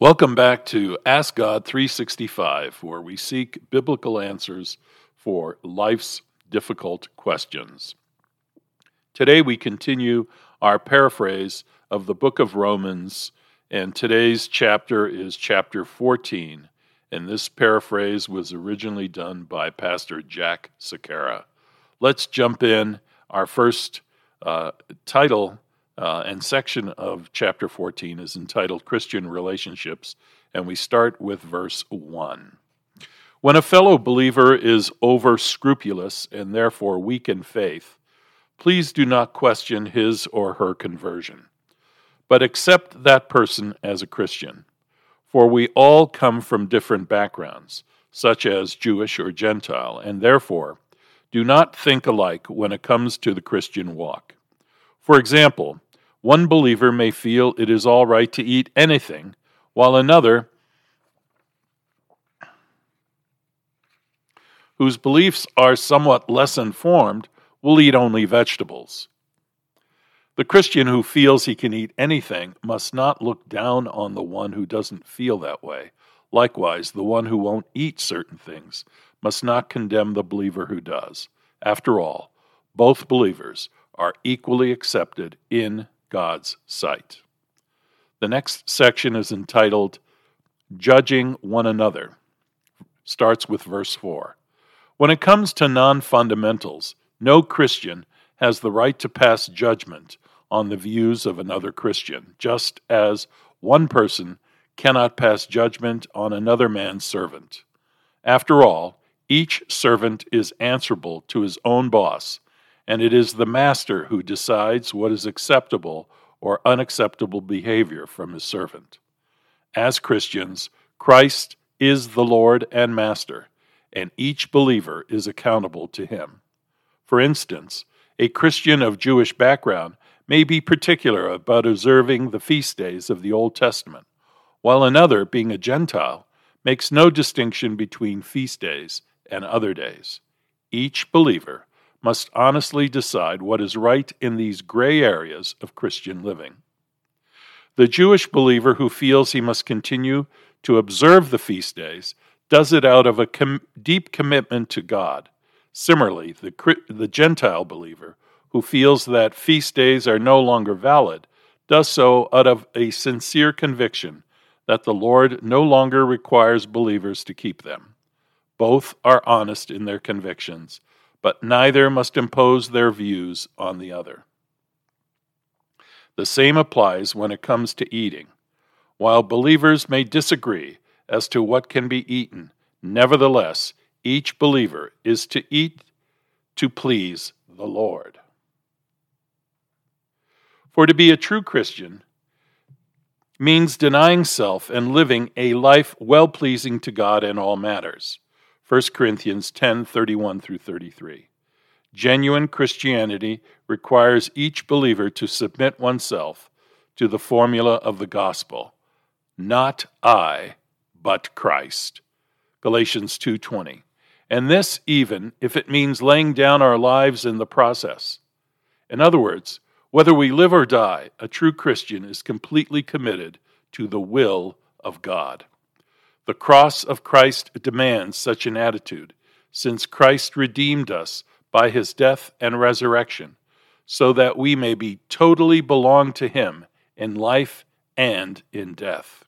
Welcome back to Ask God 365, where we seek biblical answers for life's difficult questions. Today we continue our paraphrase of the book of Romans, and today's chapter is chapter 14. And this paraphrase was originally done by Pastor Jack Sequeira. Let's jump in. Our first uh, title uh, and section of chapter 14 is entitled Christian Relationships, and we start with verse 1. When a fellow believer is over scrupulous and therefore weak in faith, please do not question his or her conversion, but accept that person as a Christian. For we all come from different backgrounds, such as Jewish or Gentile, and therefore do not think alike when it comes to the Christian walk. For example, one believer may feel it is all right to eat anything, while another, whose beliefs are somewhat less informed, will eat only vegetables. The Christian who feels he can eat anything must not look down on the one who doesn't feel that way. Likewise, the one who won't eat certain things must not condemn the believer who does. After all, both believers are equally accepted in God's sight. The next section is entitled Judging One Another. Starts with verse 4. When it comes to non fundamentals, no Christian has the right to pass judgment on the views of another Christian, just as one person cannot pass judgment on another man's servant. After all, each servant is answerable to his own boss and it is the master who decides what is acceptable or unacceptable behavior from his servant. As Christians, Christ is the Lord and Master, and each believer is accountable to him. For instance, a Christian of Jewish background may be particular about observing the feast days of the Old Testament, while another, being a Gentile, makes no distinction between feast days and other days. Each believer must honestly decide what is right in these gray areas of Christian living. The Jewish believer who feels he must continue to observe the feast days does it out of a com- deep commitment to God. Similarly, the, the Gentile believer who feels that feast days are no longer valid does so out of a sincere conviction that the Lord no longer requires believers to keep them. Both are honest in their convictions but neither must impose their views on the other. The same applies when it comes to eating. While believers may disagree as to what can be eaten, nevertheless, each believer is to eat to please the Lord. For to be a true Christian means denying self and living a life well pleasing to God in all matters. 1 Corinthians 10 31 through 33. Genuine Christianity requires each believer to submit oneself to the formula of the gospel not I, but Christ. Galatians 2:20. And this even if it means laying down our lives in the process. In other words, whether we live or die, a true Christian is completely committed to the will of God. The cross of Christ demands such an attitude, since Christ redeemed us by his death and resurrection, so that we may be totally belong to him in life and in death.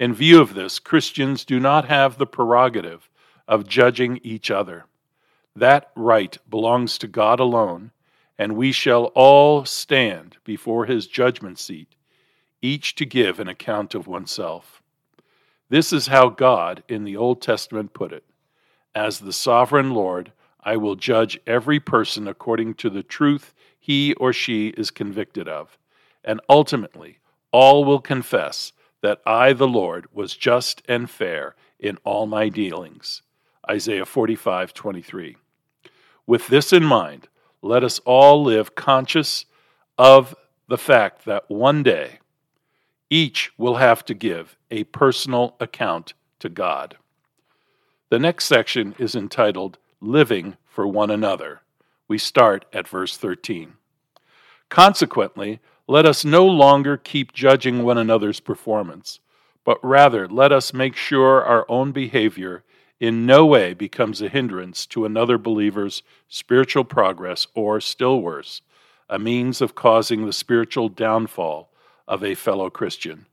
In view of this, Christians do not have the prerogative of judging each other. That right belongs to God alone, and we shall all stand before his judgment seat, each to give an account of oneself. This is how God in the Old Testament put it As the sovereign Lord, I will judge every person according to the truth he or she is convicted of. And ultimately, all will confess that I, the Lord, was just and fair in all my dealings. Isaiah 45 23. With this in mind, let us all live conscious of the fact that one day each will have to give a personal account to God. The next section is entitled Living for One Another. We start at verse 13. Consequently, let us no longer keep judging one another's performance, but rather let us make sure our own behavior in no way becomes a hindrance to another believer's spiritual progress, or, still worse, a means of causing the spiritual downfall of a fellow Christian.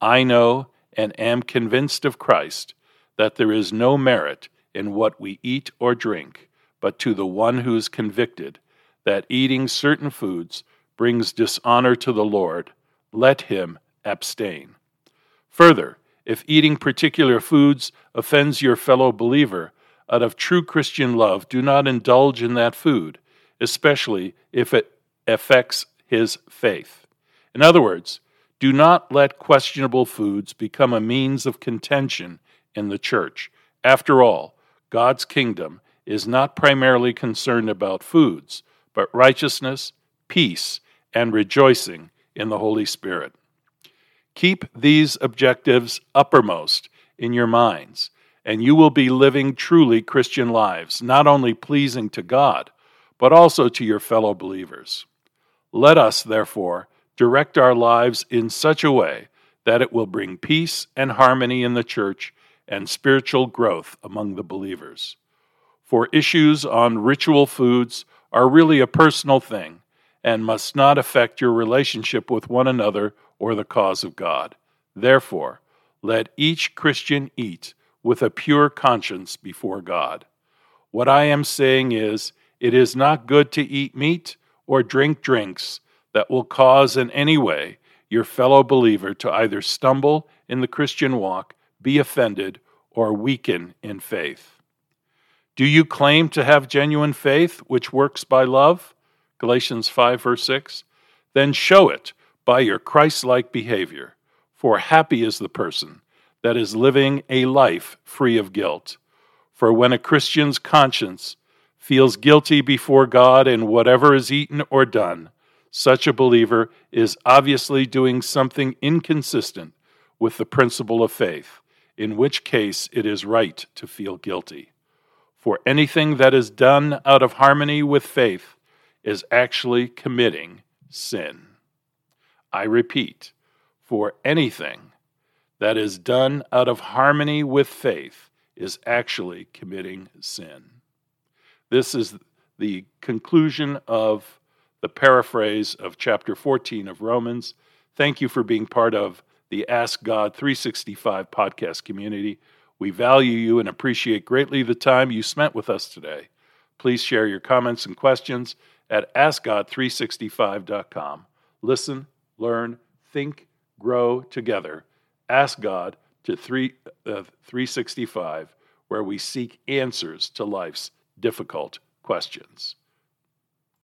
I know and am convinced of Christ that there is no merit in what we eat or drink, but to the one who is convicted that eating certain foods brings dishonor to the Lord, let him abstain. Further, if eating particular foods offends your fellow believer, out of true Christian love, do not indulge in that food, especially if it affects his faith. In other words, do not let questionable foods become a means of contention in the church. After all, God's kingdom is not primarily concerned about foods, but righteousness, peace, and rejoicing in the Holy Spirit. Keep these objectives uppermost in your minds, and you will be living truly Christian lives, not only pleasing to God, but also to your fellow believers. Let us, therefore, direct our lives in such a way that it will bring peace and harmony in the church and spiritual growth among the believers. For issues on ritual foods are really a personal thing and must not affect your relationship with one another or the cause of God. Therefore, let each Christian eat with a pure conscience before God. What I am saying is, it is not good to eat meat or drink drinks that will cause in any way your fellow believer to either stumble in the Christian walk, be offended, or weaken in faith. Do you claim to have genuine faith which works by love? Galatians 5, verse 6. Then show it by your Christ like behavior, for happy is the person that is living a life free of guilt. For when a Christian's conscience feels guilty before God in whatever is eaten or done, such a believer is obviously doing something inconsistent with the principle of faith, in which case it is right to feel guilty. For anything that is done out of harmony with faith is actually committing sin. I repeat, for anything that is done out of harmony with faith is actually committing sin. This is the conclusion of the paraphrase of chapter 14 of Romans. Thank you for being part of the Ask God 365 podcast community. We value you and appreciate greatly the time you spent with us today. Please share your comments and questions at AskGod365.com. Listen, learn, think, grow together. Ask God to three, uh, 365, where we seek answers to life's difficult questions.